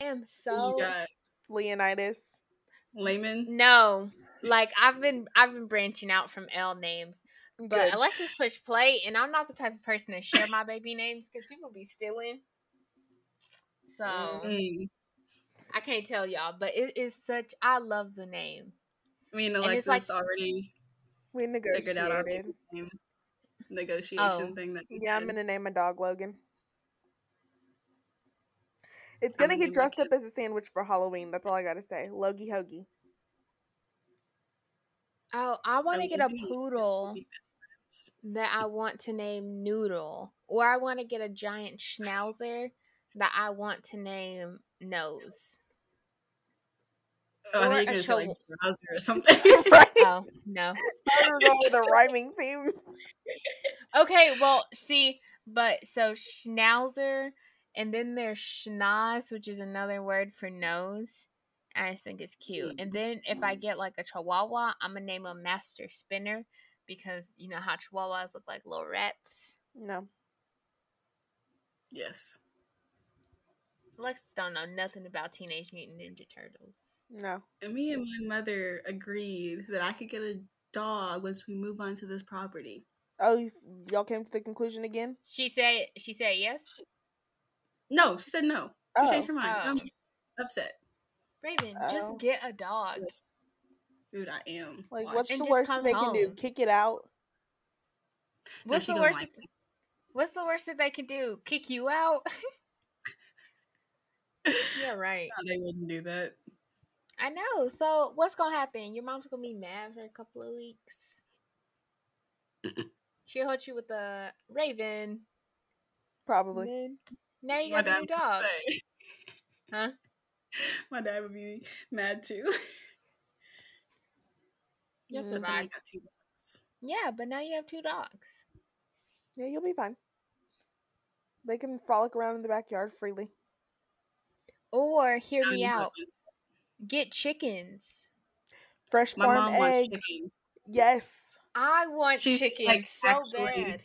am so Leonidas. Layman. no. Like I've been I've been branching out from L names. But Good. Alexis push play, and I'm not the type of person to share my baby names because people be stealing. So Mm. I can't tell y'all, but it is such. I love the name. Me and And it's Alexis like- already we negotiated. figured out our negotiated. name negotiation Oh. thing. That we Yeah, I'm did. gonna name my dog Logan. It's gonna gonna get dressed up as a sandwich for Halloween. That's all I gotta say. Logie Hoagie. Oh, I want to get a poodle Be best friends. that I want to name Noodle, or I want to get a giant schnauzer that I want to name Nose. Oh, I Or think a you're gonna say like browser or something. right? Oh no. I was going with a rhyming theme. Okay, well, see, but so schnauzer, and then there's schnoz, which is another word for nose. I just think it's cute. And mm-hmm. then if I get like a chihuahua, I'm gonna name him Master Splinter because you know how chihuahuas look like little rats. No. yes. Lex don't know nothing about Teenage Mutant Ninja Turtles. No. And me and my mother agreed that I could get a dog once we move on to this property. Oh, you, y'all came to the conclusion again? She said she said yes. No, she said no. She Oh. changed her mind. Oh. I'm Oh. upset. Raven, Oh. just get a dog. Yes. Dude, I am. Like, Watch. what's And the just worst come they can do? Kick it out? What's she the worst? like it. What's the worst that they can do? Kick you out? yeah, right. No, they wouldn't do that. I know. So what's gonna happen? Your mom's gonna be mad for a couple of weeks. She'll hit you with a raven. Probably. And now you My got a dad new would dog. say. Huh? My dad would be mad too. You'll Mm, But I survive. got two dogs. Yeah, but now you have two dogs. Yeah, you'll be fine. They can frolic around in the backyard freely. Or hear me out. fucking- Get chickens. Fresh My farm mom wants eggs. chicken. Yes. I want She's chickens like so actually, bad.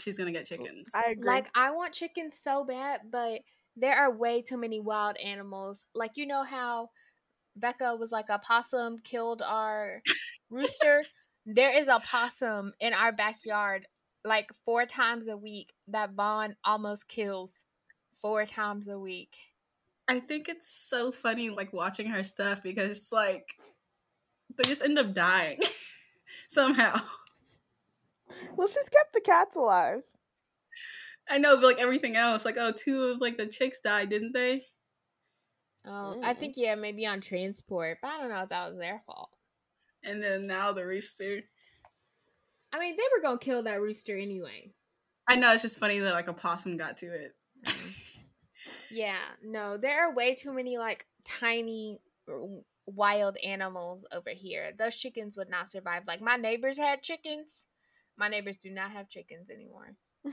I think she's gonna get chickens. I agree. Like I want chickens so bad, but there are way too many wild animals. Like you know how Becca was like a possum killed our rooster. There is a possum in our backyard like four times a week that Vaughn almost kills four times a week. I think it's so funny, like watching her stuff because it's like they just end up dying somehow. Well, she's kept the cats alive. I know, but like everything else, like oh, two of like the chicks died, didn't they? Oh, I Mm. think yeah, maybe on transport, but I don't know if that was their fault. And then now the rooster. I mean, they were gonna kill that rooster anyway. I know it's just funny that like a possum got to it. Yeah, no, there are way too many like tiny wild animals over here. Those chickens would not survive. Like my neighbors had chickens. My neighbors do not have chickens anymore.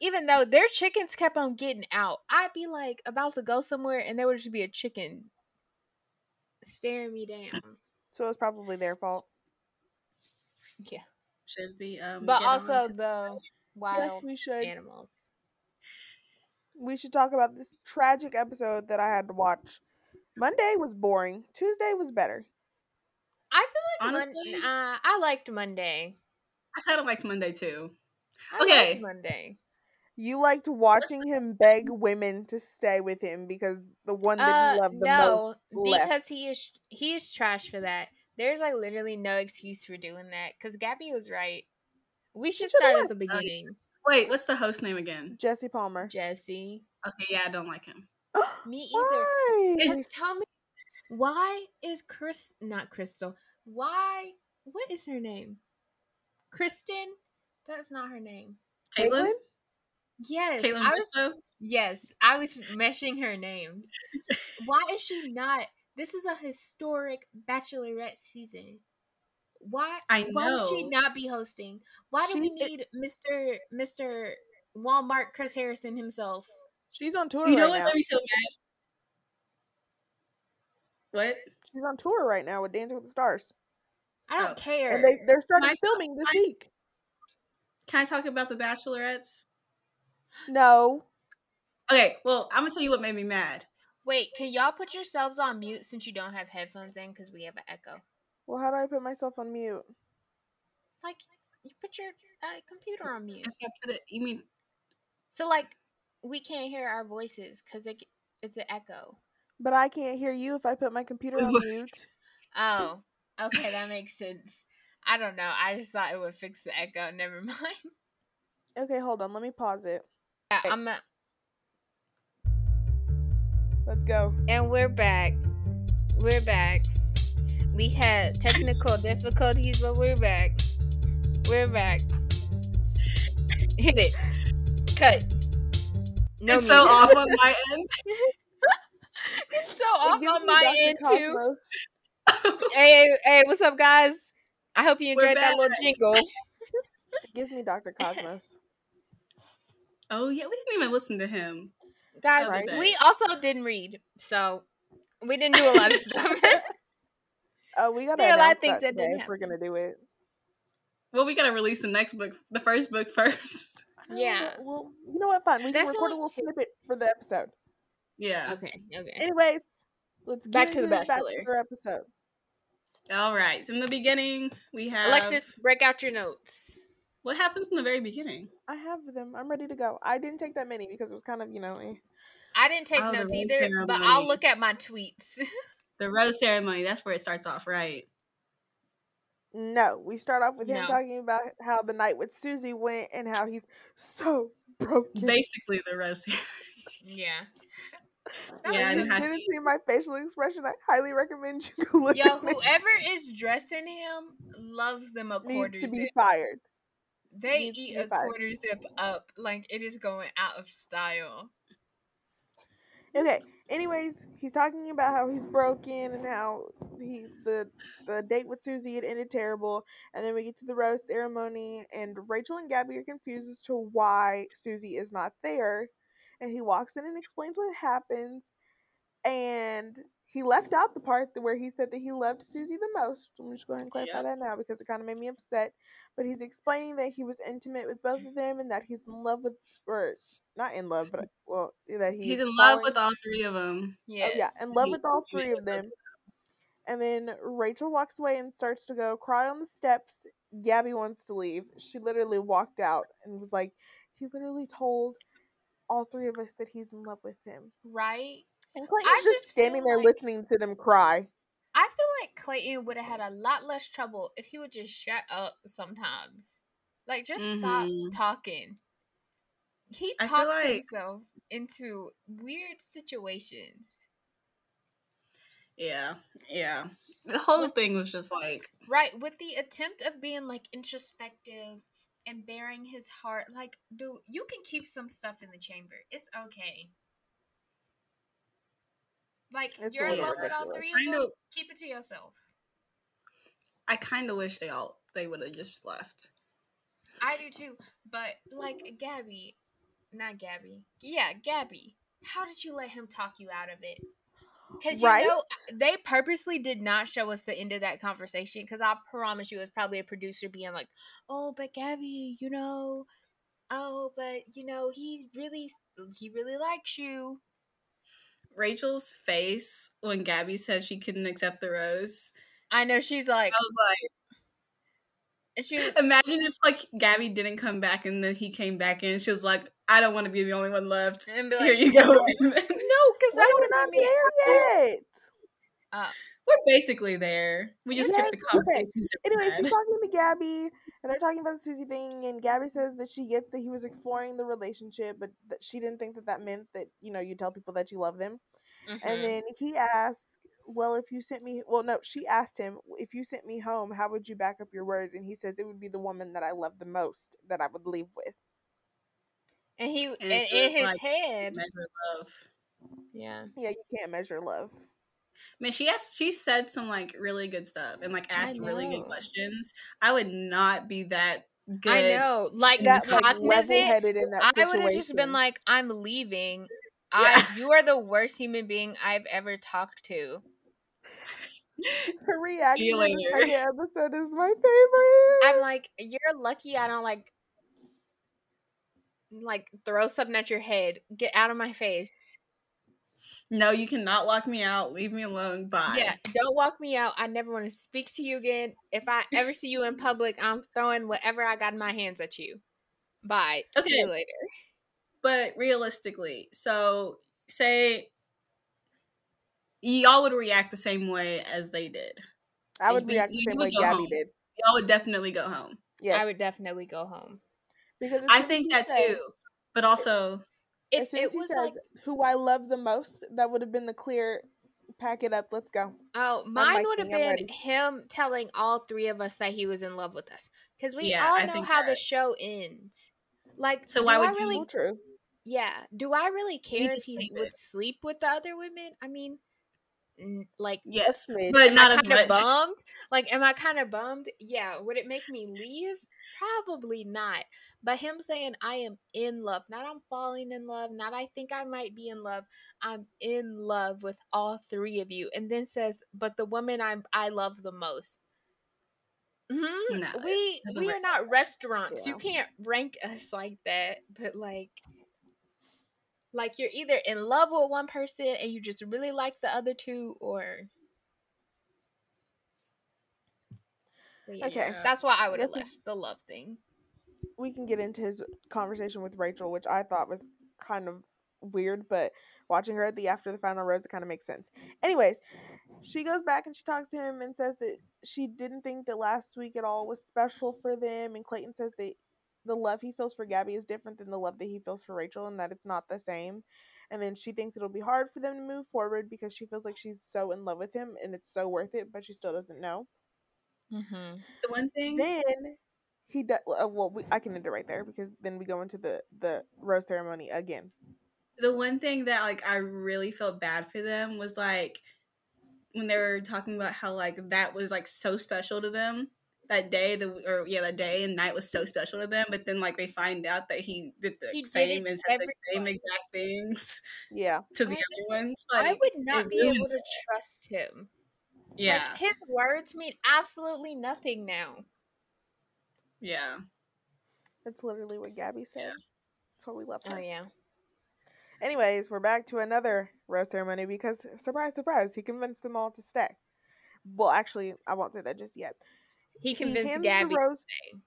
Even though their chickens kept on getting out, I'd be like about to go somewhere and there would just be a chicken staring me down. So it's probably their fault. Yeah. Should be um. But also to- the Yes, wild we should. animals. We should talk about this tragic episode that I had to watch. Monday was boring. Tuesday was better. I feel like Mon- uh, I liked Monday. I kind of liked Monday too. I Okay. liked Monday. You liked watching him beg women to stay with him because the one that Uh, he loved the most. no, left. because he is he is trash for that. There's like literally no excuse for doing that. Because Gabby was right. We should should've start at the beginning. Wait, what's the host name again? Jesse Palmer. Jesse, Okay, yeah, I don't like him. me either. Why? Just tell me why is Chris not Crystal? Why? What is her name? Kristen? That's not her name. Kaitlyn. Yes, Kaitlyn I was. Bristowe. Yes, I was meshing her names. Why is she not? This is a historic Bachelorette season. Why? I know. Why would she not be hosting? Why do we need Mister Mister Walmart Chris Harrison himself? She's on tour You know right what now. made me so mad? What? She's on tour right now with Dancing with the Stars, I don't Oh, care. and they they're starting My- filming this my- week. Can I talk about the Bachelorettes? No, Okay, well, I'm gonna tell you what made me mad. Wait, can y'all put yourselves on mute since you don't have headphones in because we have an echo? Well, how do I put myself on mute? Like, you put your uh, computer on mute. If I put it, you mean So, like, we can't hear our voices because it, it's an echo. But I can't hear you if I put my computer on mute. Oh, okay, that makes sense. I don't know. I just thought it would fix the echo. Never mind. Okay, hold on. Let me pause it. Yeah, I'm a- Let's go. and we're back. We're back. We had technical difficulties, but we're back. We're back. Hit it. Cut. No it's so music. off on my end? it's so It off on my end too. Cosmos. Hey, hey, hey, what's up, guys? I hope you enjoyed that little jingle. It gives me Dr. Cosmos. Oh yeah, we didn't even listen to him. Guys, That was a we also didn't read, so we didn't do a lot of stuff. Oh, we gotta There are a lot of things that that didn't today if we're gonna do it. Well, we gotta release the next book, the first book first. Yeah. Uh, Well, you know what? Fine. We can That's record a little two- snippet for the episode. Yeah. okay, okay. Anyways, let's Back to The into this Bachelor. Bachelor episode. All right. So in the beginning, we have Alexis, break out your notes. What happens in the very beginning? I have them. I'm ready to go. I didn't take that many because it was kind of, you know, eh. I didn't take Oh, notes rose either, but I'll look at my tweets. The rose ceremony. That's where it starts off, right? No, we start off with him No. talking about how the night with Susie went and how he's so broken. Basically, the rose ceremony. yeah. Yeah, was how- didn't see my facial expression. I highly recommend you go look Yo, at it. whoever is dressing him loves them a quarter needs to be zip. fired. They needs eat a fired. quarter zip up like it is going out of style. Okay. Anyways, he's talking about how he's broken and how he the the date with Susie had ended terrible, and then we get to the rose ceremony, and Rachel and Gabby are confused as to why Susie is not there, and he walks in and explains what happens, and he left out the part where he said that he loved Susie the most. I'm just going to clarify Yep. that now because it kind of made me upset. But he's explaining that he was intimate with both of them and that he's in love with, or not in love, but well, that he's, He's in love with all three of them. Yes. Oh, yeah, in love He's with all three of them. And then Rachel walks away and starts to go cry on the steps. Gabby wants to leave. She literally walked out and was like, he literally told all three of us that he's in love with him. right? And Clayton's I just just standing there like- listening to them cry. I feel like Clayton would have had a lot less trouble if he would just shut up sometimes. Like just Mhm. stop talking. He talks like- himself into weird situations. Yeah, yeah. The whole thing was just like, Right, with the attempt of being like introspective and bearing his heart. Like, dude, you can keep some stuff in the chamber. It's okay. Like, It's you're in little love with all three of Kind them. Keep it to yourself. I kind of wish they all they would have just left. I do too. But like Gabby, not Gabby. Yeah, Gabby. How did you let him talk you out of it? Because you Right? know they purposely did not show us the end of that conversation. Because I promise you, it was probably a producer being like, "Oh, but Gabby, you know, oh, but you know, he really, he really likes you." Rachel's face when Gabby said she couldn't accept the rose. I know she's like, I was like, she was, imagine if like Gabby didn't come back and then he came back in. She was like, I don't want to be the only one left. and be Here you go. no, because Wait, that we're would not have me. there yet. Uh, We're basically there. We just Yes, skipped the okay. conversation. Anyways, he's talking to Gabby, and they're talking about the Susie thing, and Gabby says that she gets that he was exploring the relationship, but that she didn't think that that meant that, you know, you tell people that you love them. mhm. And then he asks, Well, if you sent me, well, no, she asked him, If you sent me home, how would you back up your words? And he says, It would be the woman that I love the most that I would leave with. and he, and, it's in his like, head, Measure love. Yeah. Yeah, you can't measure love. Man, she asked. She said some like really good stuff and like asked really good questions. I would not be that good. I know, like That, like, level cognizant. headed in that I situation. would have just been like, "I'm leaving." Yeah. I, you are the worst human being I've ever talked to. Her reaction in the later. second episode is my favorite. I'm like, "You're lucky I don't like, like throw something at your head. Get out of my face." No, you cannot walk me out. Leave me alone. Bye. Yeah, don't walk me out. I never want to speak to you again. If I ever see you in public, I'm throwing whatever I got in my hands at you. Bye. Okay. See you later. But realistically, so say y'all would react the same way as they did. I would You- react the you same would way go Gabby home. did. Y'all would definitely go home. Yes, I would definitely go home. because I think that too. But also, As soon it as he was says like, who I love the most, that would have been the clear. Pack it up. Let's go. oh, mine would have been ready. him telling all three of us that he was in love with us. Because we Yeah, all I know how the that- show ends. Like, So why would you- really So true. Yeah. Do I really care if he would it. sleep with the other women? I mean, like, yes, smidge. but am not I as kind of much. bummed? Like, am I kind of bummed? Yeah. Would it make me leave? Probably not. But him saying I am in love, not I'm falling in love, not I think I might be in love. I'm in love with all three of you, and then says, "But the woman I'm I love the most." hmm No, we we are not restaurants. You can't rank us like that. But like, like you're either in love with one person and you just really like the other two, or But yeah, Okay. that's why I would have left the love thing. we can get into his conversation with Rachel, which I thought was kind of weird, but watching her at the after the final rose, it kind of makes sense. Anyways, she goes back and she talks to him and says that she didn't think that last week at all was special for them. And Clayton says that the love he feels for Gabby is different than the love that he feels for Rachel, and that it's not the same. And then she thinks it'll be hard for them to move forward because she feels like she's so in love with him and it's so worth it, but she still doesn't know. Mm-hmm. The one thing, Then he does. Uh, well, we, I can end it right there because then we go into the the rose ceremony again. the one thing that like I really felt bad for them was like when they were talking about how like that was like so special to them that day the or yeah that day and night was so special to them but then like they find out that he did the He same it and said the same exact things Yeah, to the I other ones I would not be able to trust him. Yeah Like his words mean absolutely nothing now. yeah that's literally what Gabby said. That's why we love oh, her. Oh yeah. Anyways, we're back to another rose ceremony because surprise, surprise, he convinced them all to stay. Well, actually, I won't say that just yet. He convinced hands the Gabby to rose- stay.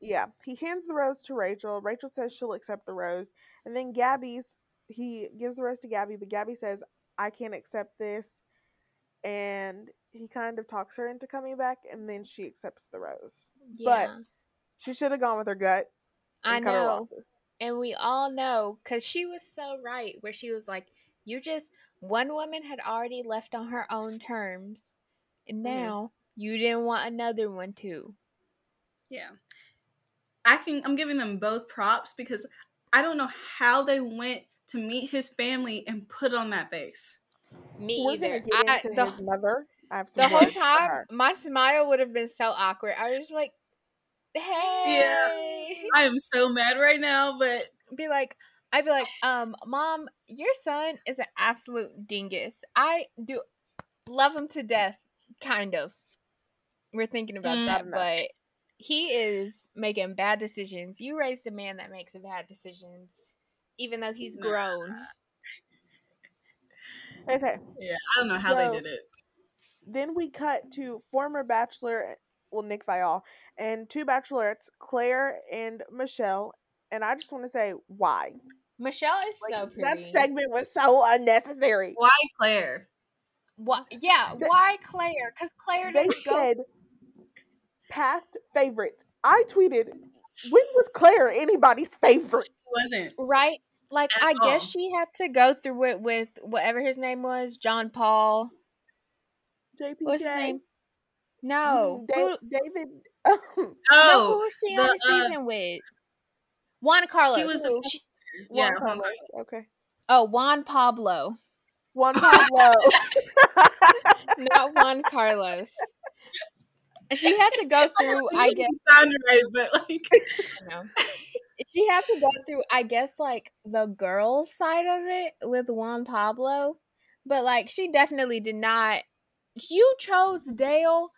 Yeah, he hands the rose to Rachel. Rachel says she'll accept the rose, and then Gabby's he gives the rose to Gabby, but Gabby says I can't accept this, and he kind of talks her into coming back, and then she accepts the rose. Yeah. But She should have gone with her gut. I and cut her know. And we all know because she was so right, where she was like, You just, one woman had already left on her own terms, and Mhm. now you didn't want another one too. yeah I can I'm giving them both props because I don't know how they went to meet his family and put on that face Me We're either. gonna get I, into the, his mother. I have some the whole time, my smile would have been so awkward. I was like, Hey. Yeah. I am so mad right now but Be like, I'd be like, um, Mom, your son is an absolute dingus. I do love him to death, kind of. We're thinking about Mm. that, but he is making bad decisions. You raised a man that makes bad decisions, even though he's grown. Okay. yeah I don't know how So- they did it Then we cut to former bachelor, well, Nick Viall, and two bachelorettes, Clare and Michelle. And I just want to say, why? Michelle is Like, so pretty. that segment was so unnecessary. why Clare Why, yeah, The- why Clare? Because Clare They didn't go. said past favorites. I tweeted, when was Clare anybody's favorite? wasn't Right? Like, At I guess she had to go through it with whatever his name was, John Paul. JPJ. What's his name? No. mean Da- Who, David. no, who oh was she the, on the uh, season with? Juan Carlos. was the- She- yeah Juan Juan Carlos. Okay. oh, Juan Pablo. Juan Pablo. Not Juan Carlos. She had to go through, I guess, sound right but like you know, she had to go through, I guess, like the girls' side of it with Juan Pablo. But like, she definitely did not. You chose Dale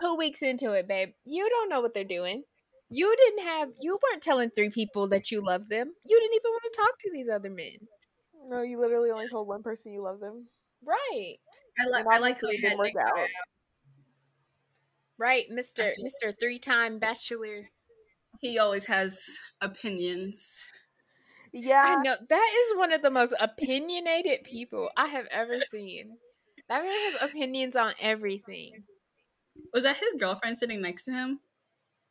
two weeks into it, babe. You don't know what they're doing. You didn't have. You weren't telling three people that you loved them. You didn't even want to talk to these other men. No, you literally only told one person you love them. Right. I like I like how obviously he it had didn't work Nick out. Right, Mr. Mr. Three time bachelor. He always has opinions. Yeah. I know that is one of the most opinionated people I have ever seen. That man has opinions on everything. Was that his girlfriend sitting next to him?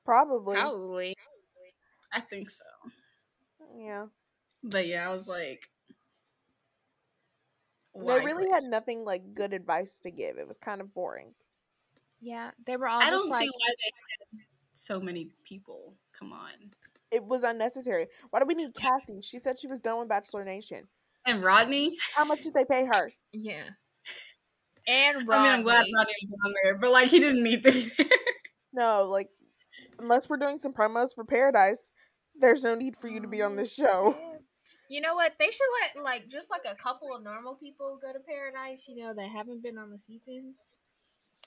Probably. Probably. I think so. Yeah. But yeah, I was like, They really had nothing like good advice to give. It was kind of boring. Yeah, they were all I don't like, see why they had so many people. Come on. It was unnecessary. Why do we need Cassie? She said she was done with Bachelor Nation. And Rodney. How much did they pay her? yeah. And I mean, I'm glad Rodney. Rodney was on there, but like he didn't need to. be there. No, like unless we're doing some promos for Paradise, there's no need for you to be on this show. Mm-hmm. You know what? They should let like just like a couple of normal people go to paradise. You know that haven't been on the seasons.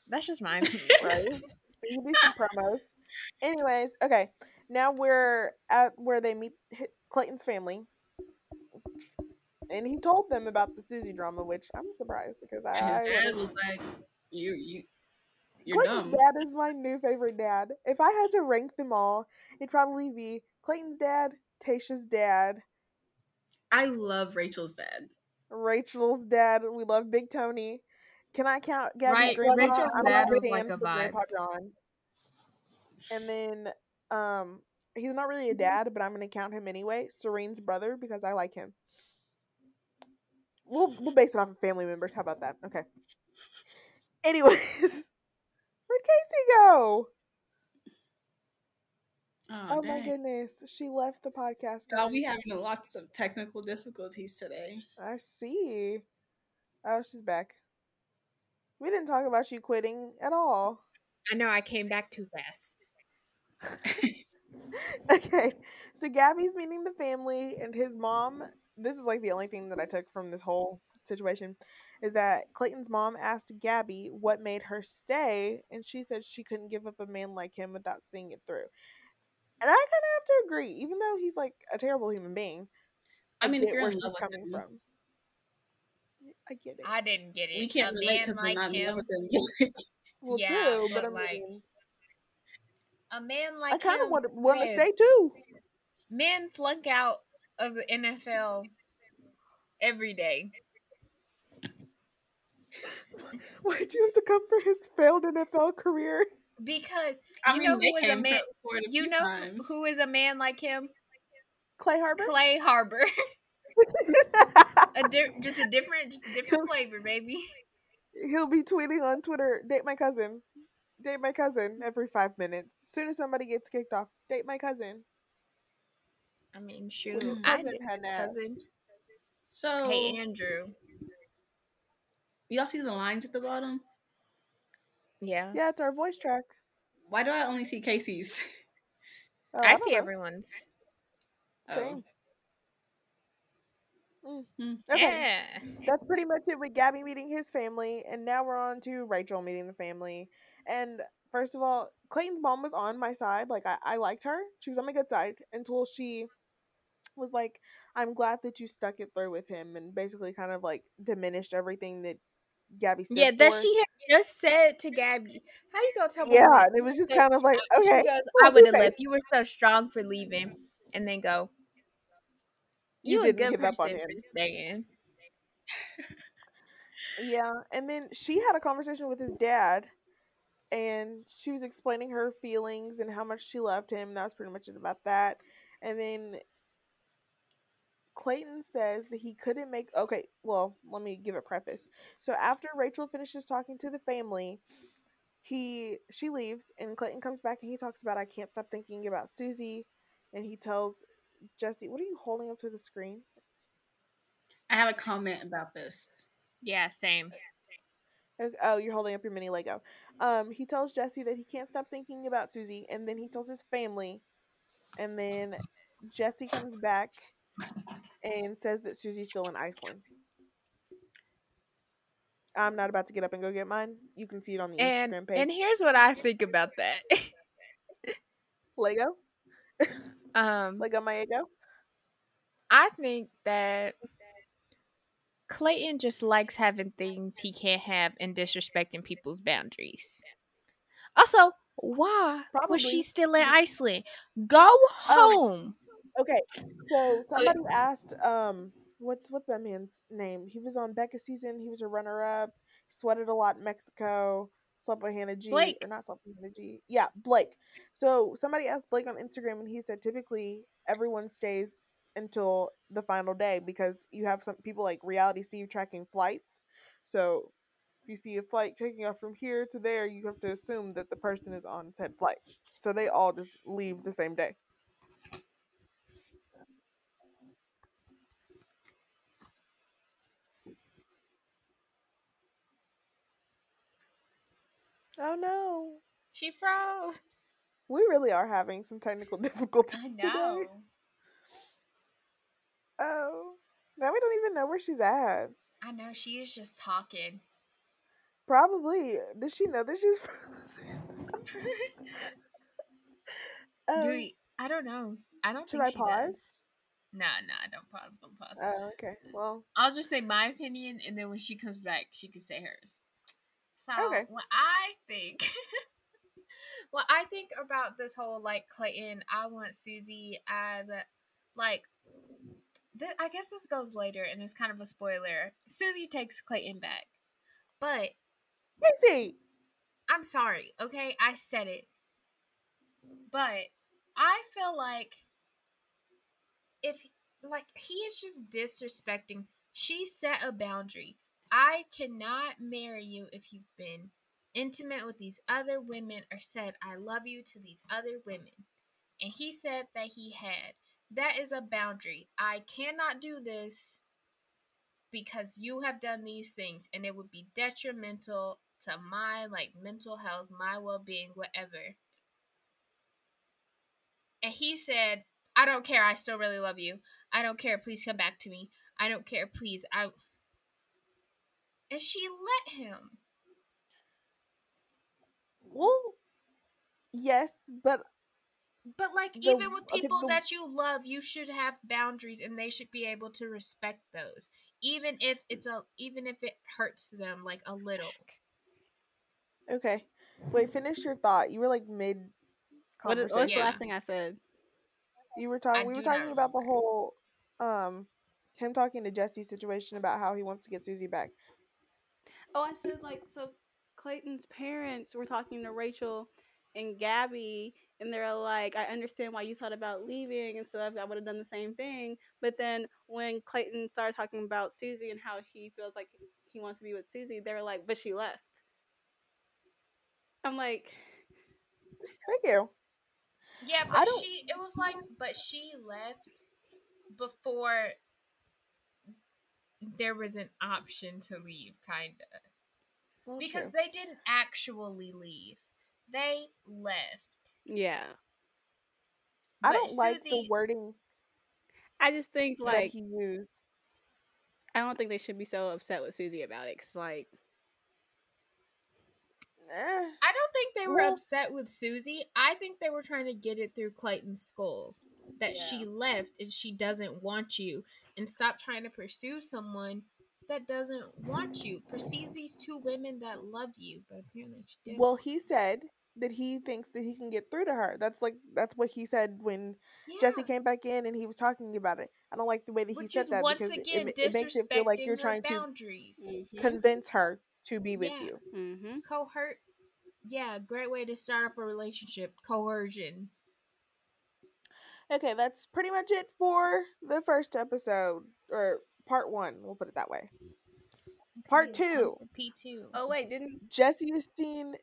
That's just my opinion. Right? There could be some promos. Anyways, okay. Now we're at where they meet Clayton's family. And he told them about the Susie drama, which I'm surprised because I And his dad was was like, "You, you, you're Clayton's dumb." dad is my new favorite dad. If I had to rank them all, it'd probably be Clayton's dad, Tayshia's dad, I love Rachel's dad. Rachel's dad. We love Big Tony. Can I count Gabby Right, Grandpa? Rachel's I'm dad sorry, was like a for Grandpa vibe. John. And then um he's not really a dad, but I'm gonna count him anyway. Serene's brother because I like him. We'll we'll base it off of family members. How about that? Okay. Anyways, where'd Casey go? Oh, Oh my goodness, she left the podcast. Y'all, we having lots of technical difficulties today. I see. Oh, she's back. We didn't talk about you quitting at all. I know I came back too fast. okay, so Gabby's meeting the family, and his mom. This is like the only thing that I took from this whole situation is that Clayton's mom asked Gabby what made her stay, and she said she couldn't give up a man like him without seeing it through. And I kind of have to agree, even though he's like a terrible human being. I mean, if get you're where in love with coming him, from. I get it. I didn't get it. we can't a relate man because we're like not in love with him. well, yeah, true, but, but, I like, mean, a man like I kind of him. want to want to stay too. Men flunk out of the NFL every day. Why'd you have to come for his failed NFL career? Because I you mean, know they who is a came man. for it You know times. who is a man like him? Clay Harbor? Clay Harbor. a di- just a different, just a different flavor, baby. He'll be tweeting on Twitter, date my cousin. Date my cousin every five minutes. As soon as somebody gets kicked off, date my cousin. I mean, shoot, his I cousin did had his cousin. So, Hey, Andrew. y'all see the lines at the bottom? Yeah, Yeah, it's our voice track. Why do I only see Casey's? Oh, I don't see know. everyone's. Same. Hmm. Okay. Yeah. That's pretty much it with Gabby meeting his family, and now we're on to Rachel meeting the family. And first of all, Clayton's mom was on my side. Like I, I liked her. She was on my good side until she was like, I'm glad that you stuck it through with him and basically kind of like diminished everything that Gabby Yeah, that for. she had just said to Gabby. How you gonna tell me? Yeah, and it was just kind of like, okay, goes, I would have left. You were so strong for leaving, and then go. You You, a good give up on person him. for staying. Yeah, and then she had a conversation with his dad, and she was explaining her feelings and how much she loved him. That was pretty much it about that. And then Clayton says that he couldn't make. Okay, well, let me give a preface. So after Rachel finishes talking to the family, he she leaves, and Clayton comes back and he talks about I can't stop thinking about Susie, and he tells Jesse, "What are you holding up to the screen?" I have a comment about this. Yeah, same. Oh, you're holding up your mini Lego. Um, he tells Jesse that he can't stop thinking about Susie, and then he tells his family, and then Jesse comes back and says that Susie's still in Iceland. I'm not about to get up and go get mine. You can see it on the And Instagram page. and here's what I think about that. Lego, um, Lego my ego. I think that Clayton just likes having things he can't have and disrespecting people's boundaries. Also, why Probably. was she still in Iceland? Go home. Okay, so somebody asked, um, what's what's that man's name? He was on Becca season. He was a runner up. Sweated a lot in Mexico. Slept with Hannah G. Blake. Or not slept with Hannah G. Yeah, Blake. So somebody asked Blake on Instagram, and he said typically everyone stays until the final day because you have some people like Reality Steve tracking flights. So if you see a flight taking off from here to there, you have to assume that the person is on said flight. So they all just leave the same day. Oh no. She froze. We really are having some technical difficulties today. Oh. Now we don't even know where she's at. I know she is just talking. Probably. Does she know that she's frozen? Um, Do we, I don't know. I don't should think I pause? does. Nah, nah, don't pause. Don't pause. Oh, okay. Well, I'll just say my opinion, and then when she comes back, she can say hers. So, Okay. what I think, what I think about this whole like Clayton, I want Susie, and um, like, th- I guess this goes later, and it's kind of a spoiler. Susie takes Clayton back, but Casey. I'm sorry, okay? I said it. But I feel like if like he is just disrespecting she set a boundary. I cannot marry you if you've been intimate with these other women or said I love you to these other women. And he said that he had. That is a boundary. I cannot do this because you have done these things and it would be detrimental to my like mental health, my well-being, whatever. And he said, "I don't care. I still really love you. I don't care. Please come back to me. I don't care. Please. I." And she let him. Well, yes, but But like The- even with okay, people the- that you love, you should have boundaries and they should be able to respect those. Even if it's a even if it hurts them like a little. okay. Wait, finish your thought. You were like mid What is, conversation. what's the Yeah. last thing I said? You were talking. We were talking about the whole, um, him talking to Jesse's situation about how he wants to get Susie back. Oh, I said like so. Clayton's parents were talking to Rachel and Gabby, and they're like, "I understand why you thought about leaving and stuff. I would have done the same thing." But then when Clayton started talking about Susie and how he feels like he wants to be with Susie, they were like, "But she left." I'm like, Thank you. Yeah, but she it was like but she left before there was an option to leave kinda. Well, Because true. they didn't actually leave. They left. yeah. I don't like the wording I just think like he used. I don't think they should be so upset with Susie about it because like Eh, I don't think they were Well- upset with Susie. I think they were trying to get it through Clayton's skull that she left and she doesn't want you and stop trying to pursue someone that doesn't want you. Pursue these two women that love you, but apparently she didn't. well, he said that he thinks that he can get through to her. That's like that's what he said when Jesse came back in and he was talking about it. I don't like the way that he said that once because it- again it, it makes it feel like you're her trying to boundaries. convince her to be with you. mm-hmm. Cohort. Yeah, great way to start off a relationship. Coercion. Okay, that's pretty much it for the first episode or part one. We'll put it that way. Part Okay, time two. P two. Oh wait, didn't Jesse was seen.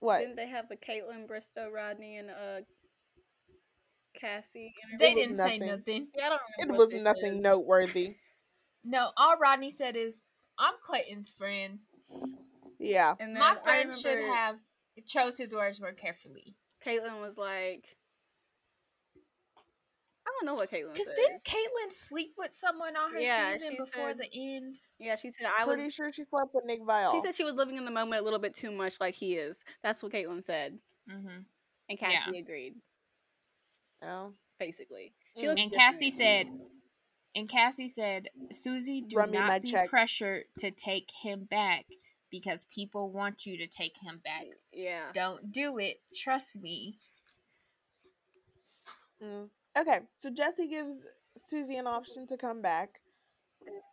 What? didn't they have the Kaitlyn, Bristowe, Rodney, and uh Cassie? interview? They didn't say nothing. nothing. Yeah, I don't It was nothing said. noteworthy. No, all Rodney said is, "I'm Clayton's friend. Yeah. And My I friend should have chose his words more carefully." Kaitlyn was like, I don't know what Kaitlyn Because didn't Kaitlyn sleep with someone on her Yeah, season before said- the end? Yeah, she said I was Pretty sure she slept with Nick Viall. She said she was living in the moment a little bit too much, like he is. That's what Kaitlyn said, Mm-hmm. and Yeah. Cassie agreed. Oh. Basically, she Mm. looks And Cassie said, And Cassie said, Susie, do Run not be check." pressured to take him back because people want you to take him back. Yeah. Don't do it. Trust me. Mm. Okay, so Jesse gives Susie an option to come back,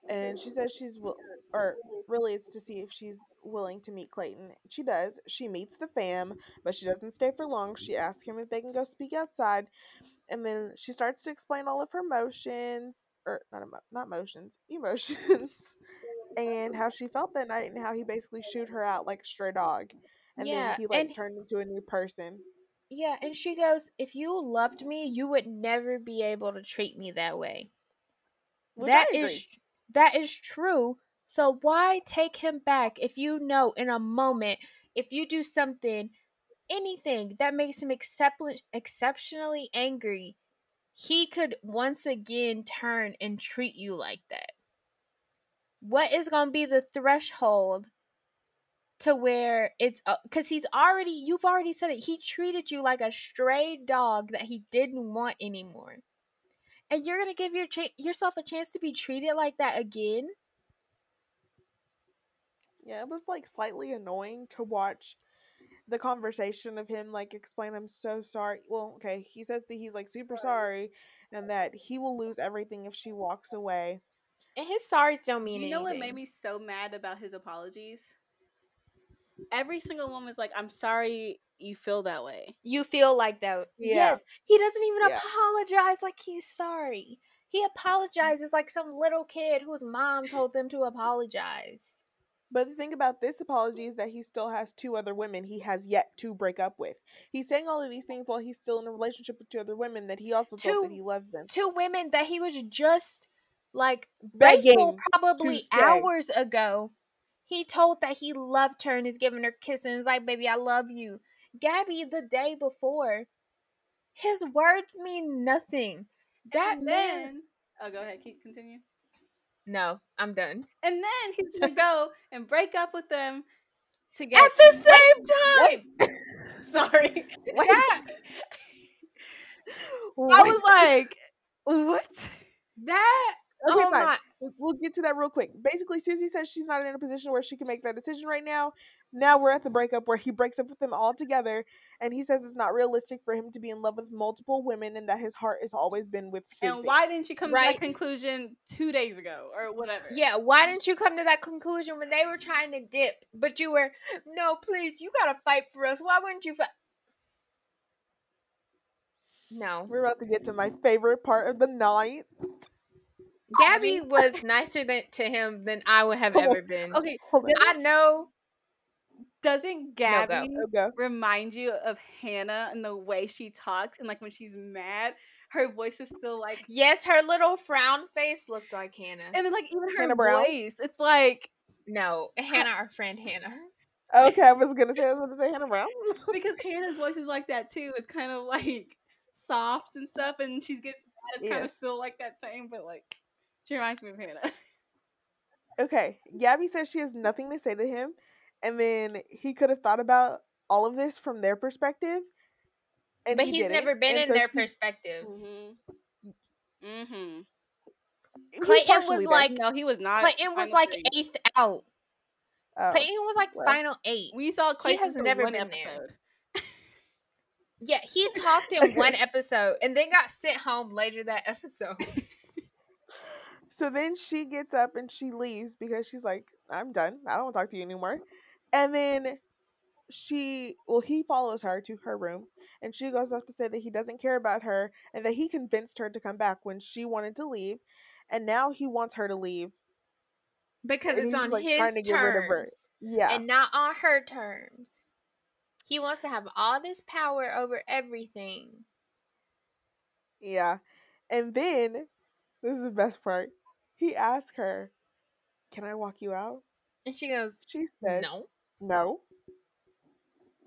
and she says she's will, or really it's to see if she's willing to meet Clayton. She does. She meets the fam, but she doesn't stay for long. She asks him if they can go speak outside, and then she starts to explain all of her motions, or not emo- not motions, emotions, and how she felt that night, and how he basically shooed her out like a stray dog, and Yeah, then he like and- turned into a new person. Yeah, and she goes, If you loved me, you would never be able to treat me that way. Which That is that is true. So why take him back if you know in a moment if you do something anything that makes him excep- exceptionally angry, he could once again turn and treat you like that. What is going to be the threshold to where it's uh, because he's already you've already said it he treated you like a stray dog that he didn't want anymore and you're gonna give your cha- yourself a chance to be treated like that again Yeah, it was like slightly annoying to watch the conversation of him like explain I'm so sorry. Well, okay, he says that he's like super sorry and that he will lose everything if she walks away. and his sorries don't mean anything. You know what made me so mad about his apologies? Every single was like, "I'm sorry you feel that way." you feel like that Yeah. yes he doesn't even Yeah. apologize like he's sorry he mm-hmm. apologizes like some little kid whose mom told them to apologize But the thing about this apology is that he still has two other women he has yet to break up with. He's saying all of these things while he's still in a relationship with two other women that he also thought Two- that he loves them. two women that he was just like Begging probably hours ago. He told that he loved her and is giving her kisses. like, baby, I love you. Gabby, the day before, his words mean nothing. That and man. then, oh, go ahead, keep continue. No, I'm done. And then he's gonna go and break up with them together At the same time, Sorry, that I was like, "What?" that Okay, oh fine. my We'll- We'll get to that real quick. Basically, Susie says she's not in a position where she can make that decision right now. Now we're at the breakup where he breaks up with them all together, and he says it's not realistic for him to be in love with multiple women, and that his heart has always been with Susie. And why didn't you come to Right. that conclusion two days ago or whatever? Yeah, why didn't you come to that conclusion when they were trying to dip? But you were, no, please, you gotta fight for us. Why wouldn't you fight? No. We're about to get to my favorite part of the night. Gabby was nicer than, to him than I would have Oh, ever been. Okay, Hold on. I know. doesn't. Gabby Oh, go. remind you of Hannah and the way she talks and like when she's mad, her voice is still like Yes, her little frown face looked like Hannah. and then like even her Hannah Brown? voice, it's like no, Hannah, our friend Hannah. Okay, I was gonna say I was going to say Hannah Brown. because Hannah's voice is like that too. It's kind of like soft and stuff, and she gets mad. It's kind of still like that same, but like she reminds me of Hannah. okay, Gabby says she has nothing to say to him, and then he could have thought about all of this from their perspective. And but he he's didn't, never been and in so their she- perspective. mm-hmm. Mm-hmm. Clayton was there. like- No, he was not. Clayton was like three. eighth out. Oh, Clayton was like well. final eight. We saw Clayton has never one been there. Yeah, he talked in one episode and then got sent home later that episode. So then she gets up and she leaves because she's like, I'm done. I don't want to talk to you anymore. Mm-hmm. And then she, well, he follows her to her room and she goes off to say that he doesn't care about her and that he convinced her to come back when she wanted to leave. And now he wants her to leave. Because And it's on like, his trying to get rid of her. terms Yeah. and not on her terms. He wants to have all this power over everything. yeah. And then, this is the best part. He asked her, Can I walk you out? And she goes, She said, No. No.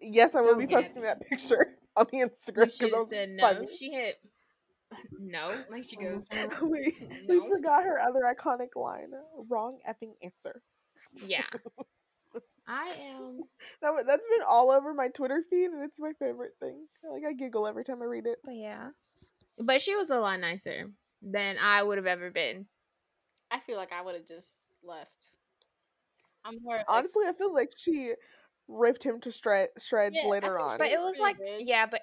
Yes, I will Go be posting that picture on the Instagram. She said no. funny. She hit no. Like she oh, goes, we, No. we forgot her other iconic line. Wrong effing answer. Yeah. I am That, that's been all over my Twitter feed, and it's my favorite thing. Like I giggle every time I read it. but yeah. But she was a lot nicer. than I would have ever been. I feel like I would have just left. I'm more like, Honestly, I feel like she ripped him to shred- shreds Yeah, later on. But it was like, good. yeah, but,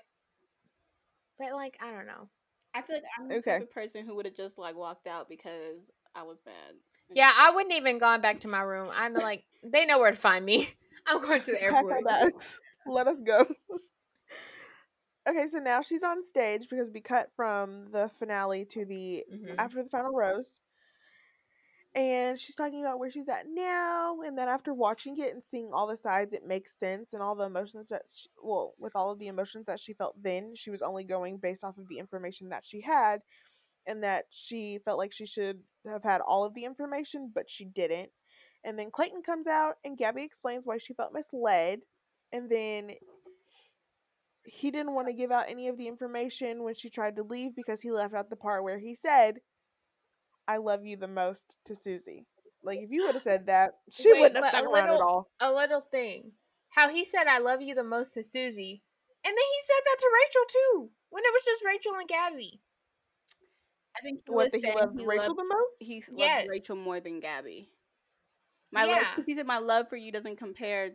but like, I don't know. I feel like I'm the Okay. type of person who would have just like walked out because I was mad. And- Yeah, I wouldn't even gone back to my room. I'm like, they know where to find me. I'm going to the airport. Let us go. okay, so now she's on stage because we cut from the finale to the Mhm. after the final rose. And she's talking about where she's at now, and then after watching it and seeing all the sides, it makes sense, and all the emotions that, she, well, with all of the emotions that she felt then, she was only going based off of the information that she had, and that she felt like she should have had all of the information, but she didn't. And then Clayton comes out, and Gabby explains why she felt misled, and then he didn't want to give out any of the information when she tried to leave because he left out the part where he said, I love you the most to Susie. Like, if you would have said that, she Wait, wouldn't have but a stuck around at little- all. A little thing. How he said, I love you the most to Susie. And then he said that to Rachel too. When it was just Rachel and Gabby. I think he What, was that he saying loved Rachel the most? He s- Yes. loved Rachel more than Gabby. My love, he said my love for you doesn't compare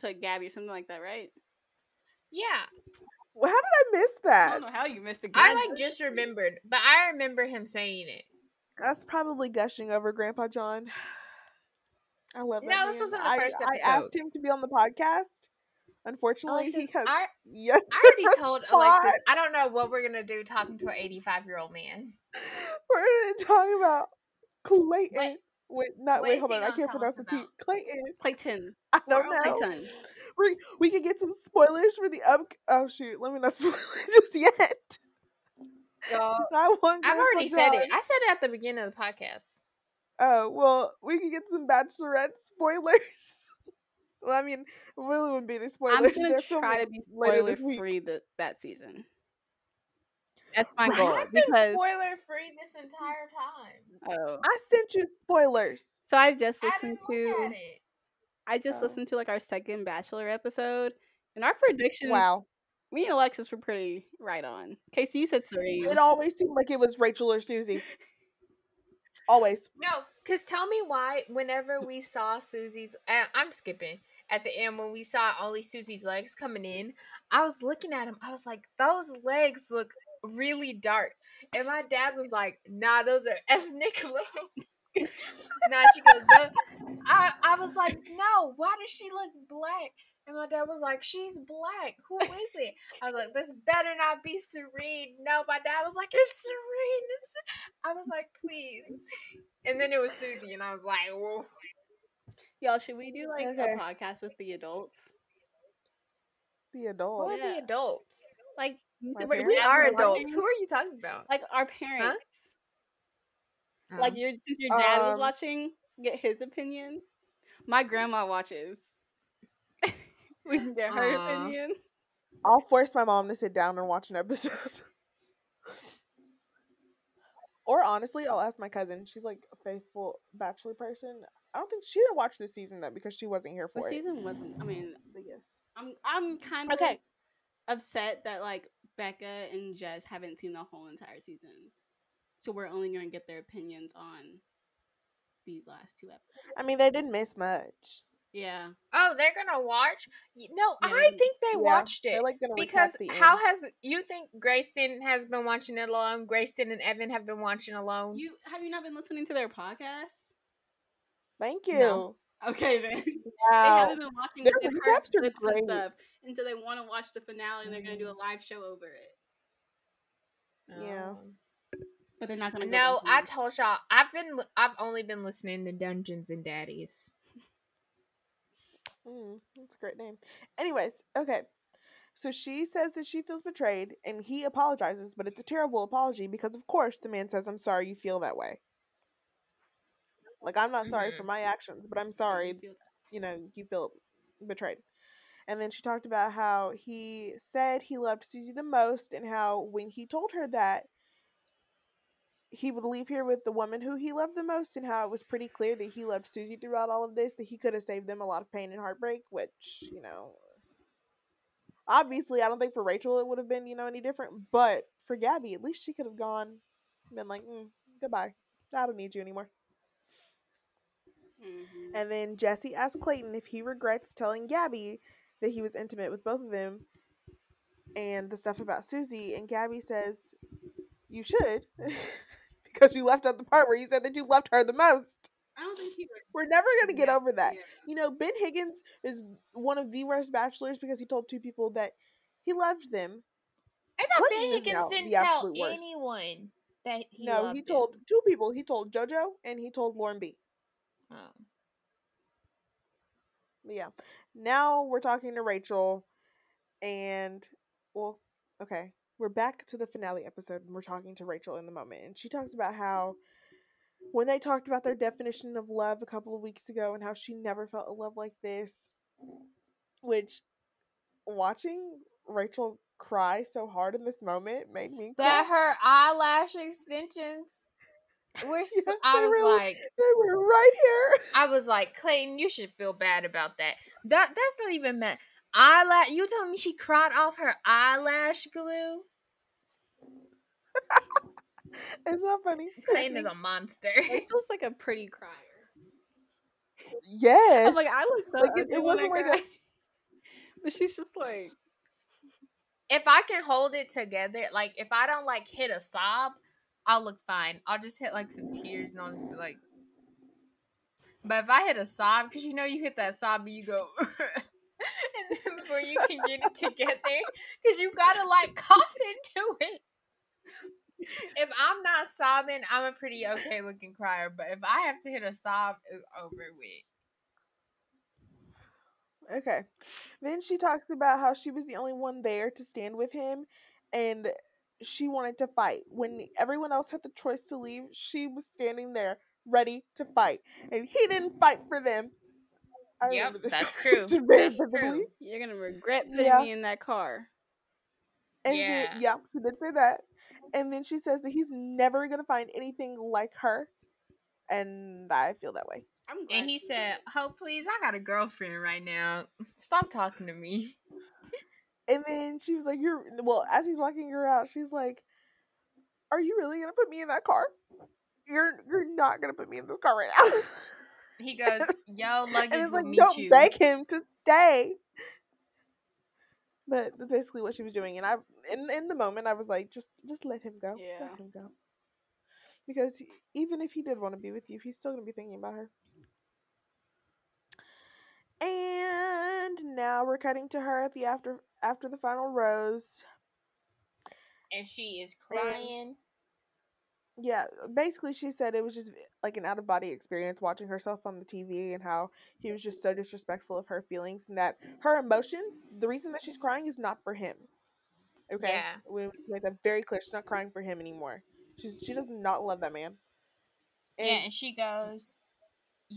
to Gabby or something like that, right? Yeah. Well, How did I miss that? I don't know how you missed it. I like just remembered, but I remember him saying it. That's probably gushing over Grandpa John. I love that. No, this wasn't the I, first I asked him to be on the podcast. Oh, Unfortunately, Alexis, he has I, yes. I already told. Alexis, I don't know what we're gonna do talking to an 85 year old man. We're gonna talk about Clayton. Wait, wait, not wait. Hold on, I can't pronounce the T. Clayton. Clayton. I don't Or know. Clayton. We we can get some spoilers for the up. Oh shoot, let me not spoil it just yet. Y'all, I want. I've Grandpa already said it. I said it at the beginning of the podcast. Oh well, we can get some Bachelorette spoilers. well, I mean, it really wouldn't be any spoilers. I'm gonna They're try to be later spoiler free the, that season. That's my Right. goal I've been because spoiler free this entire time. oh, I sent you spoilers. so I've just listened didn't to at it. I just Oh. listened to like our second Bachelor episode, and our predictions. Wow, me and Alexis were pretty right on. Casey, you said Serene. it always seemed like it was Rachel or Susie. Always. No, because tell me why, whenever we saw Susie's, uh, I'm skipping at the end when we saw only Susie's legs coming in, I was looking at him. I was like, those legs look really dark. And my dad was like, nah, those are ethnic legs. nah, she goes, I, I was like, no, why does she look black? And my dad was like, she's black. Who is it? I was like, this better not be Serene. No, my dad was like, it's Serene. It's... I was like, please. And then it was Susie, and I was like, whoa. Y'all, should we do like Okay. a podcast with the adults? The adults. Who adult. are Yeah. the adults? Like you My said, parents? We are adults. Who are you talking about? Like our parents. Like Oh. your since your dad was Um, watching, get his opinion. My grandma watches. We can get her Aw. opinion. I'll force my mom to sit down and watch an episode. or honestly, I'll ask my cousin. She's like a faithful Bachelor person. I don't think she didn't watch this season though because she wasn't here The for it. season wasn't. I mean, But yes. I'm I'm kind of Okay. upset that like Becca and Jess haven't seen the whole entire season, so we're only gonna get their opinions on these last two episodes. I mean, they didn't miss much. Yeah, Oh, they're gonna watch? No, Yeah, I mm-hmm. think they Yeah, watched it. like gonna Because how end. has you think Grayston has been watching it alone? Grayston and Evan have been watching alone. you have you not been listening to their podcast? Thank you. No. Okay then. Wow. they haven't been watching Their it. Recaps are clips and stuff, and so they want to watch the finale, and they're gonna do a mm-hmm. live show over it. Yeah. Oh. But they're not gonna. No, I told y'all I've been I've only been listening to Dungeons and Daddies. Mm, that's a great name. Anyways, okay. So she says that she feels betrayed, and he apologizes, but it's a terrible apology because, of course, the man says, "I'm sorry you feel that way." Like I'm not sorry for Mhm. my actions, but I'm sorry, you know, you feel betrayed. And then she talked about how he said he loved Susie the most, and how when he told her that he would leave here with the woman who he loved the most, and how it was pretty clear that he loved Susie throughout all of this, that he could have saved them a lot of pain and heartbreak, which, you know, obviously, I don't think for Rachel it would have been, you know, any different, but for Gabby, at least she could have gone been like, mm, goodbye. I don't need you anymore. Mhm. And then Jesse asks Clayton if he regrets telling Gabby that he was intimate with both of them and the stuff about Susie. And Gabby says, You should, because you left out the part where you said that you loved her the most. I don't think he. We're never going to get Yeah, over that. yeah. You know, Ben Higgins is one of the worst bachelors because he told two people that he loved them. I thought Ben Higgins didn't tell worst. anyone that he no, he him. told two people. He told JoJo and he told Lauren B. Oh. But yeah. Now we're talking to Rachel and well, okay. We're back to the finale episode and we're talking to Rachel in the moment. And she talks about how when they talked about their definition of love a couple of weeks ago and how she never felt a love like this, which watching Rachel cry so hard in this moment made me That cry. her eyelash extensions were. Yes, I was were- like, They were right here. I was like, Clayton, you should feel bad about that. That that's not even meant. Eyelash. You telling me she cried off her eyelash glue? It's not funny. Clayton is a monster. Rachel's like a pretty crier. Yes. I'm like, I look so Like, it- ugly it wasn't like a- But she's just like, if I can hold it together, like if I don't like hit a sob, I'll look fine. I'll just hit like some tears and I'll just be like. But if I hit a sob, because you know you hit that sob and you go, and then before you can get it together, because you gotta like cough into it. If I'm not sobbing, I'm a pretty okay looking crier. But if I have to hit a sob, it's over with. Okay. Then she talks about how she was the only one there to stand with him and she wanted to fight. When everyone else had the choice to leave, she was standing there ready to fight. And he didn't fight for them. I Yep, remember this that's true. That's true. you're gonna regret putting Yeah. me in that car. And Yeah. then, yeah, she did say that. And then she says that he's never going to find anything like her. And I feel that way. I'm glad And he said, did. "Oh, please, I got a girlfriend right now. Stop talking to me." And then she was like, "You're well." As he's walking her out, she's like, "Are you really gonna put me in that car? You're you're not gonna put me in this car right now." He goes, "Yo, luggage and it's will like, meet don't you." beg him to stay. But that's basically what she was doing, and I, in in the moment, I was like, just just let him go, Yeah. let him go, because he- even if he did want to be with you, he's still gonna be thinking about her. And now we're cutting to her at the after after the final rose. and she is crying. Yeah, basically, she said it was just like an out of body experience watching herself on the TV and how he was just so disrespectful of her feelings and that her emotions, the reason that she's crying is not for him. Okay? Yeah. We made that very clear. She's not crying for him anymore. She's, she does not love that man. And yeah, and she goes,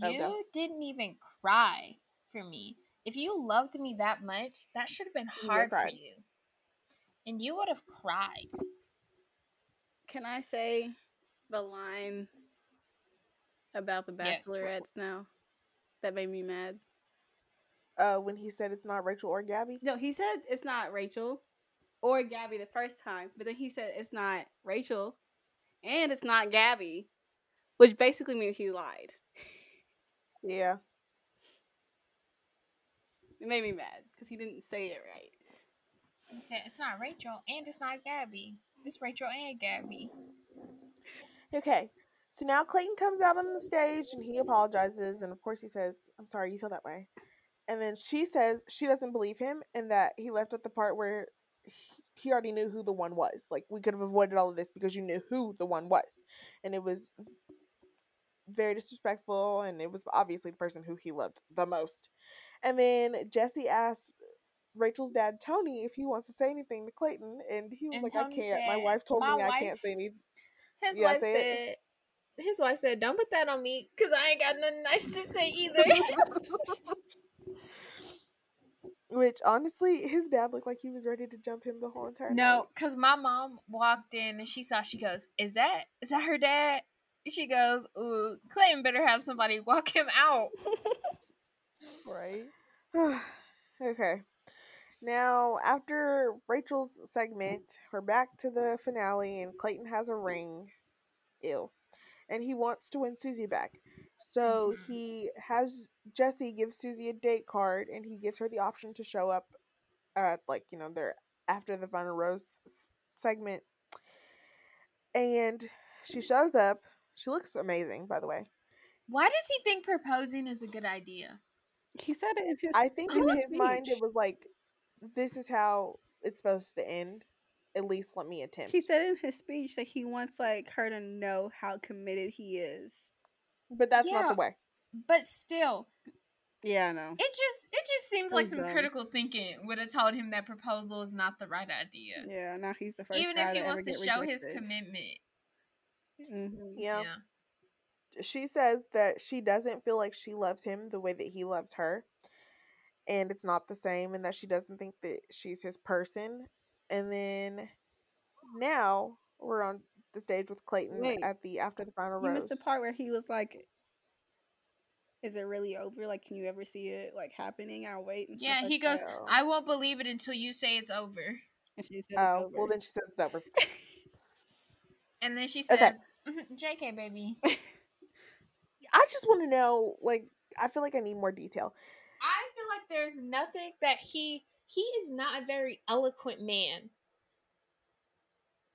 Oh, "You go. didn't even cry for me. If you loved me that much, that should have been hard for you, and you would have cried." Can I say the line about the Yes. bachelorettes now? That made me mad. uh, when he said it's not Rachel or Gabby, No, he said it's not Rachel or Gabby the first time, but then he said it's not Rachel and it's not Gabby, which basically means he lied. yeah. It made me mad because he didn't say it right. He said, "It's not Rachel, and it's not Gabby. It's Rachel and Gabby." Okay. So now Clayton comes out on the stage and he apologizes. And of course, he says, I'm sorry you feel that way. And then she says she doesn't believe him and that he left at the part where he, already knew who the one was. Like, we could have avoided all of this because you knew who the one was. And it was very disrespectful. And it was obviously the person who he loved the most. And then Jesse asked Rachel's dad, Tony, if he wants to say anything to Clayton. And he was And like, Tony I can't. My wife told "My me I can't say anything. His wife said, "His wife said, don't put that on me, cause I ain't got nothing nice to say either." Which honestly, his dad looked like he was ready to jump him the whole entire No, cause my mom walked in and she saw. She goes, "Is that is that her dad?" She goes, "Ooh, Clayton better have somebody walk him out." Right. okay. Now, after Rachel's segment, we're back to the finale, and Clayton has a ring. Ew. And he wants to win Susie back. So Mhm. he has Jesse give Susie a date card and he gives her the option to show up at like, you know, their after the final rose segment. And she shows up. She looks amazing, by the way. Why does he think proposing is a good idea? He said it in his. I think in his speech. mind it was like this is how it's supposed to end. At least let me attempt. He said in his speech that he wants like her to know how committed he is. but that's not the way. But still, Yeah, I know. it just it just seems like some dumb. critical thinking would have told him that proposal is not the right idea. Yeah, now he's the first. Even guy if he ever wants to get show his rejected. commitment. Mhm. Yeah. yeah. she says that she doesn't feel like she loves him the way that he loves her and it's not the same and that she doesn't think that she's his person and then now we're on the stage with clayton Wait. at the after the final You rose missed the part where he was like, "Is it really over? Like, can you ever see it like happening? I'll wait." And stuff Yeah, like he goes, that. I won't believe it until you say it's over. And she said, "It's oh well then she says it's over And then she says, Okay. "Mhm, JK, baby. i just want to know like i feel like i need more detail I feel like there's nothing that he he is not a very eloquent man.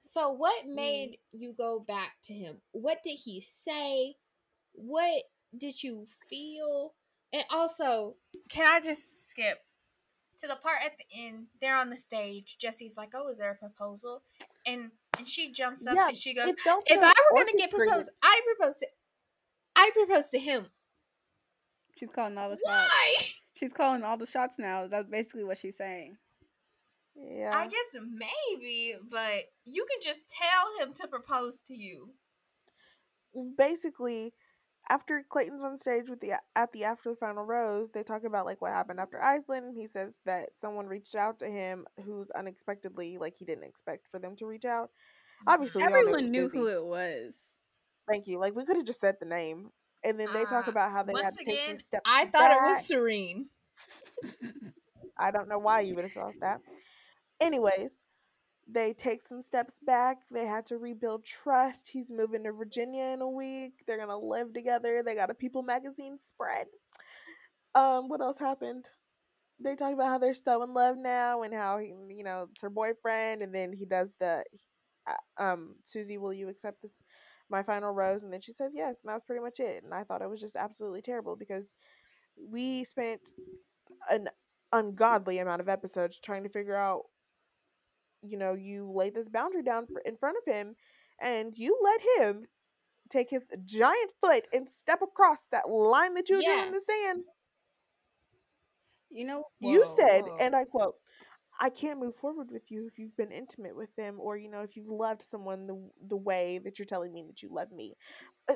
So what hmm. made you go back to him? What did he say? What did you feel? And also, can I just skip to the part at the end? They're on the stage. Jesse's like, "Oh, is there a proposal?" And and she jumps up Yeah, and she goes, "If I were gonna get proposed, I propose to, I propose to him. she's calling all the shots. Why?" She's calling all the shots now. That's basically what she's saying. yeah I guess maybe, but you can just tell him to propose to you. basically after Clayton's on stage with the at the after the final rose, they talk about like what happened after Iceland. He says that someone reached out to him who's unexpectedly like he didn't expect for them to reach out. Obviously, we all Everyone was knew Susie. who it was. Thank you. Like we could have just said the name, and then they talk Uh, about how they had to take some steps. I thought it was Serene. I don't know why you would have thought that. Anyways, they take some steps back. They had to rebuild trust. He's moving to Virginia in a week. They're gonna live together. They got a People magazine spread. Um, what else happened? They talk about how they're so in love now and how he, you know, it's her boyfriend, and then he does the, uh, um, Susie, will you accept this, my final rose? And then she says yes, and that's pretty much it. And I thought it was just absolutely terrible because we spent an ungodly amount of episodes trying to figure out you know you laid this boundary down for, in front of him and you let him take his giant foot and step across that line that you drew in the sand You know, you said whoa. and i quote i can't move forward with you if you've been intimate with them or you know if you've loved someone the, the way that you're telling me that you love me. Uh,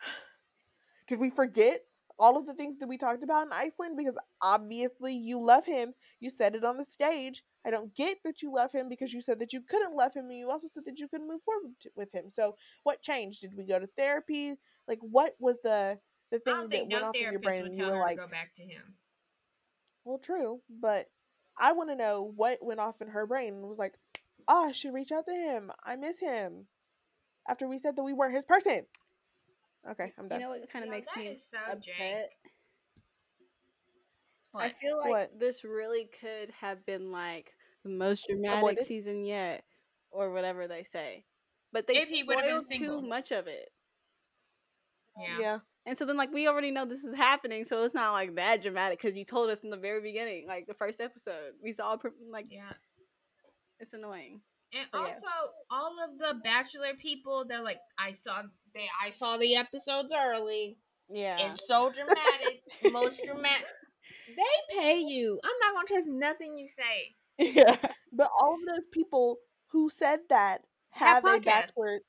did we forget all of the things that we talked about in iceland? Because obviously you love him. You said it on the stage. I don't get that you love him because you said that you couldn't love him and you also said that you couldn't move forward with him. So what changed? Did we go to therapy? Like what was the the thing that went no off in your therapist brain would and you tell were her like to go back to him. well, true, but I want to know what went off in her brain and was like, oh, I should reach out to him. I miss him. After we said that we weren't his person. Okay, I'm done. you know what kind of makes me so upset? I feel like What? this really could have been like the most dramatic Avoided? season yet, or whatever they say. But they If he would've spoiled too much of it. Yeah. Yeah. And so then, like, we already know this is happening, so it's not like that dramatic because you told us in the very beginning, like the first episode. We saw, like, Yeah. it's annoying. And But yeah. also, all of the Bachelor people, they're like, I saw they, I saw the episodes early. Yeah. It's so dramatic, most dramatic. They pay you. I'm not gonna trust nothing you say. yeah. But all of those people who said that Have have, a. Bachelor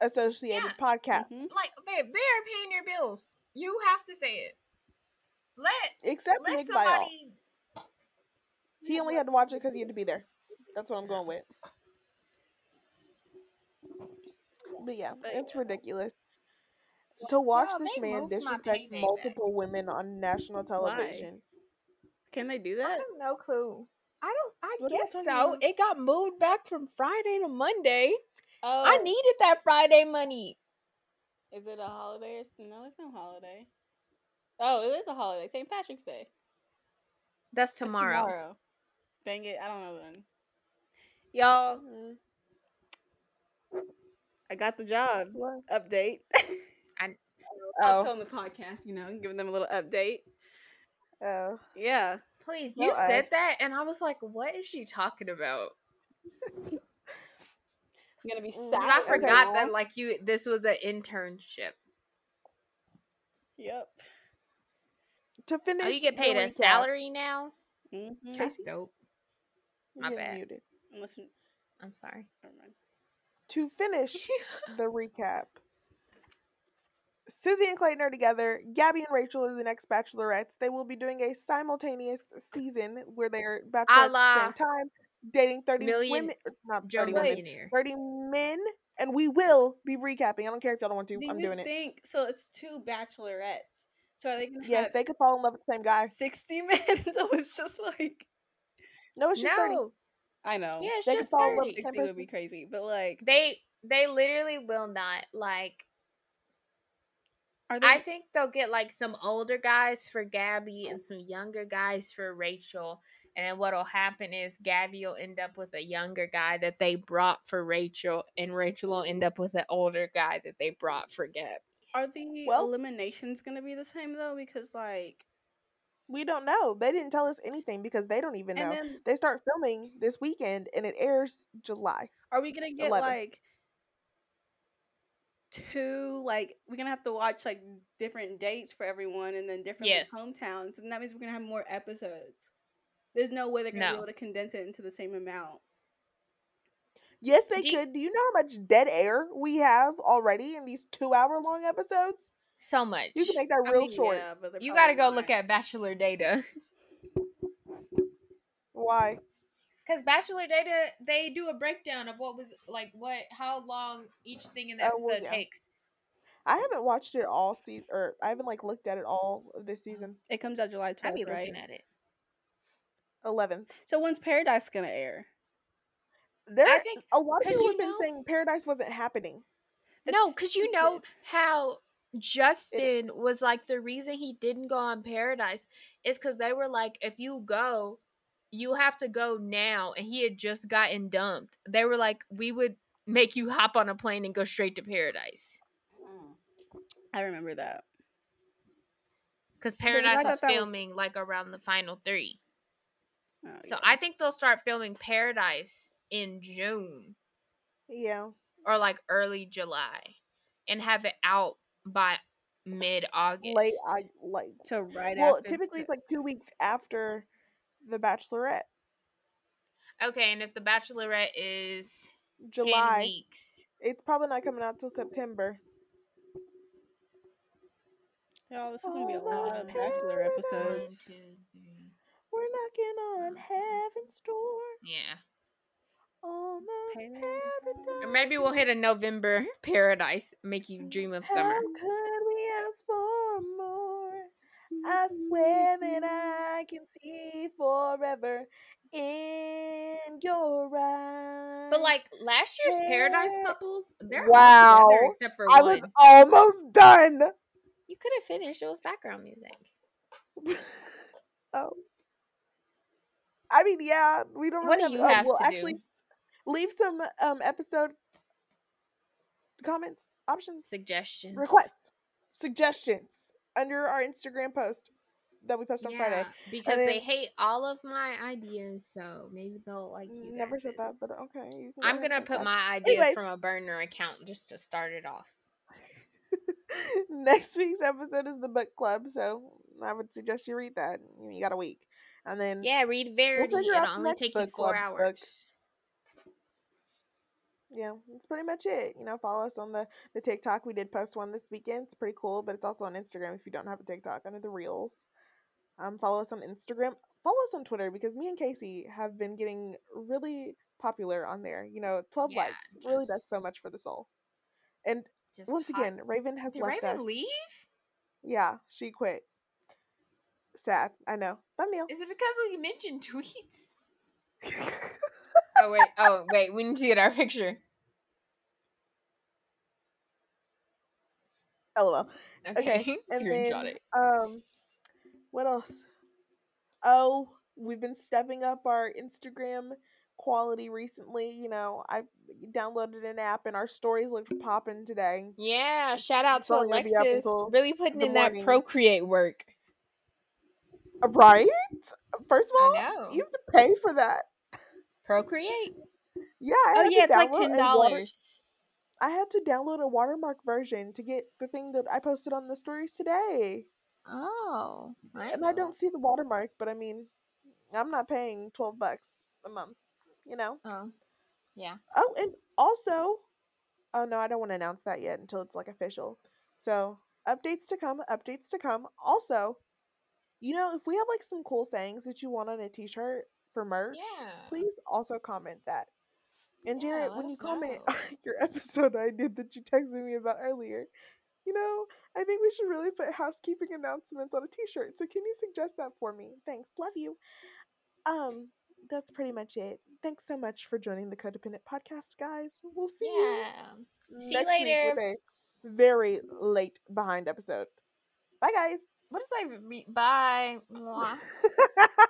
associated podcast, Mhm. Like, babe, they're paying your bills. You have to say it. Let except let Nick Viall. somebody. He only had to watch it because he had to be there. That's what I'm going with. But yeah, But it's yeah. ridiculous. To watch Girl, this man disrespect payday back. multiple women on national television. Can they do that? I that? have no clue. I don't. I What guess so. about? It got moved back from Friday to Monday. Oh, I needed that Friday money. Is it a holiday? Or... No, it's no holiday. Oh, it is a holiday. St. Patrick's Day. That's It's tomorrow. Dang it, I don't know then. Y'all, Mm, I got the job. what? Update. I- Oh. tell the podcast, you know, giving them a little update. Oh. Yeah. Please, No you said ice. that, and I was like, "What is she talking about?" I'm gonna be Mm, sad. 'Cause I Okay. forgot that like you, this was an internship. Yep. To finish, Oh, you get the paid a recap- salary now. hmm That's dope. You My bad. muted. Unless you, I'm sorry. To finish the recap, Susie and Clayton are together. Gabby and Rachel are the next bachelorettes. They will be doing a simultaneous season where they're bachelorettes at the same time, dating 30 Million- women, er, not 30 women, 30 men, and we will be recapping. I don't care if y'all don't want to. Do I'm you doing it. think so? It's two bachelorettes. So are they gonna Yes, have they could fall in love with the same guy. sixty men? so it's just like No, it's just 30. I know. yeah, it's They just fall in love thirty. with the same sixty would be crazy, but like, They they literally will not like. are they? I think they'll get like some older guys for Gabby and some younger guys for Rachel. And then what'll happen is Gabby will end up with a younger guy that they brought for Rachel, and Rachel will end up with an older guy that they brought for Gab. are the Well- eliminations gonna be the same though? Because like, We don't know. They didn't tell us anything because they don't even know. then They start filming this weekend and it airs July. are we gonna get 11. like two? Like, we're gonna have to watch like different dates for everyone, and then different like, hometowns, and that means we're gonna have more episodes. There's no way they're gonna No. be able to condense it into the same amount. Yes, they Do you- could. Do you know how much dead air we have already in these two hour long episodes? So much. You can make that I real mean, short. yeah, but You got to probably go look at Bachelor Data. Why? Because Bachelor Data, they do a breakdown of what was like what how long each thing in the Oh, well, episode yeah. takes. I haven't watched it all season, or I haven't like looked at it all of this mm. season. It comes out July I'd 12th, be right? looking at it. Eleven. So when's Paradise gonna air? There, I think a lot of people you have been know- saying Paradise wasn't happening. no, because you know how Justin was like the reason he didn't go on Paradise is because they were like, if you go, you have to go now, and he had just gotten dumped. They were like, we would make you hop on a plane and go straight to Paradise mm. I remember that. because Paradise thought was that was- filming like around the final three. Oh, So yeah. I think they'll start filming Paradise in June Yeah. or like early July and have it out by mid August. Late. I like. to right Well, after typically the- it's like two weeks after the Bachelorette. Okay, and if the Bachelorette is ten July. weeks, It's probably not coming out till September. Y'all, this is gonna be a oh, lot of Bachelor paradise. one, episodes. two, three. We're knocking on mm-hmm. heaven's door. yeah, Almost Paradise. or maybe we'll hit a November Paradise, make you dream of summer. How could we ask for more? I swear that mm-hmm. I can see forever in your eyes. But like last year's Paradise couples, they're Wow. all together except for I one. was almost done. You could have finished. It was background music. oh. I mean, yeah, we don't What really do you uh, have well, to actually, do? leave some um episode comments, options, Suggestions. requests, suggestions under our Instagram post that we post on Friday. Yeah, because they hate all of my ideas, so maybe they'll like you. Never said that, but okay. you can go I'm gonna put say my ideas Anyways. from a burner account just to start it off. Next week's episode is the book club, so I would suggest you read that. You got a week, and then Yeah, read Verity. out It'll only takes you four hours. yeah, that's pretty much it. You know, follow us on the the TikTok. We did post one this weekend. It's pretty cool, but it's also on Instagram if you don't have a TikTok under the reels. Um, follow us on Instagram. Follow us on Twitter because me and Casey have been getting really popular on there. You know, twelve Yeah, likes really does so much for the soul. And Just once hot- again, Raven has did left Raven us. leave? Yeah, she quit. Sad. I know. Thumbnail. Is it because we mentioned tweets? Oh wait, oh wait, we need to get our picture. LOL. Okay. And then, um, what else? Oh, we've been stepping up our Instagram quality recently. You know, I downloaded an app and our stories looked popping today. Yeah, shout out to only gonna be up Alexis. Really putting the in that morning. Procreate work. Right? First of all, you have to pay for that. Procreate? Yeah. I Oh yeah, it's like ten dollars. I had to download a watermark version to get the thing that I posted on the stories today. Oh. I and I don't see the watermark, but I mean, I'm not paying 12 bucks a month, you know? Oh. Yeah. Oh, and also, oh no, I don't want to announce that yet until it's like official. So, updates to come, updates to come. Also, you know, if we have like some cool sayings that you want on a t shirt for merch, Yeah. please also comment that. And Yeah, Jared, when you comment your episode I did that you texted me about earlier, you know, I think we should really put housekeeping announcements on a t-shirt. So can you suggest that for me? Thanks. Love you. Um, that's pretty much it. Thanks so much for joining the Codependent Podcast, guys. We'll see you Yeah. See you week with later. very late behind episode. Bye guys. What does I mean? bye?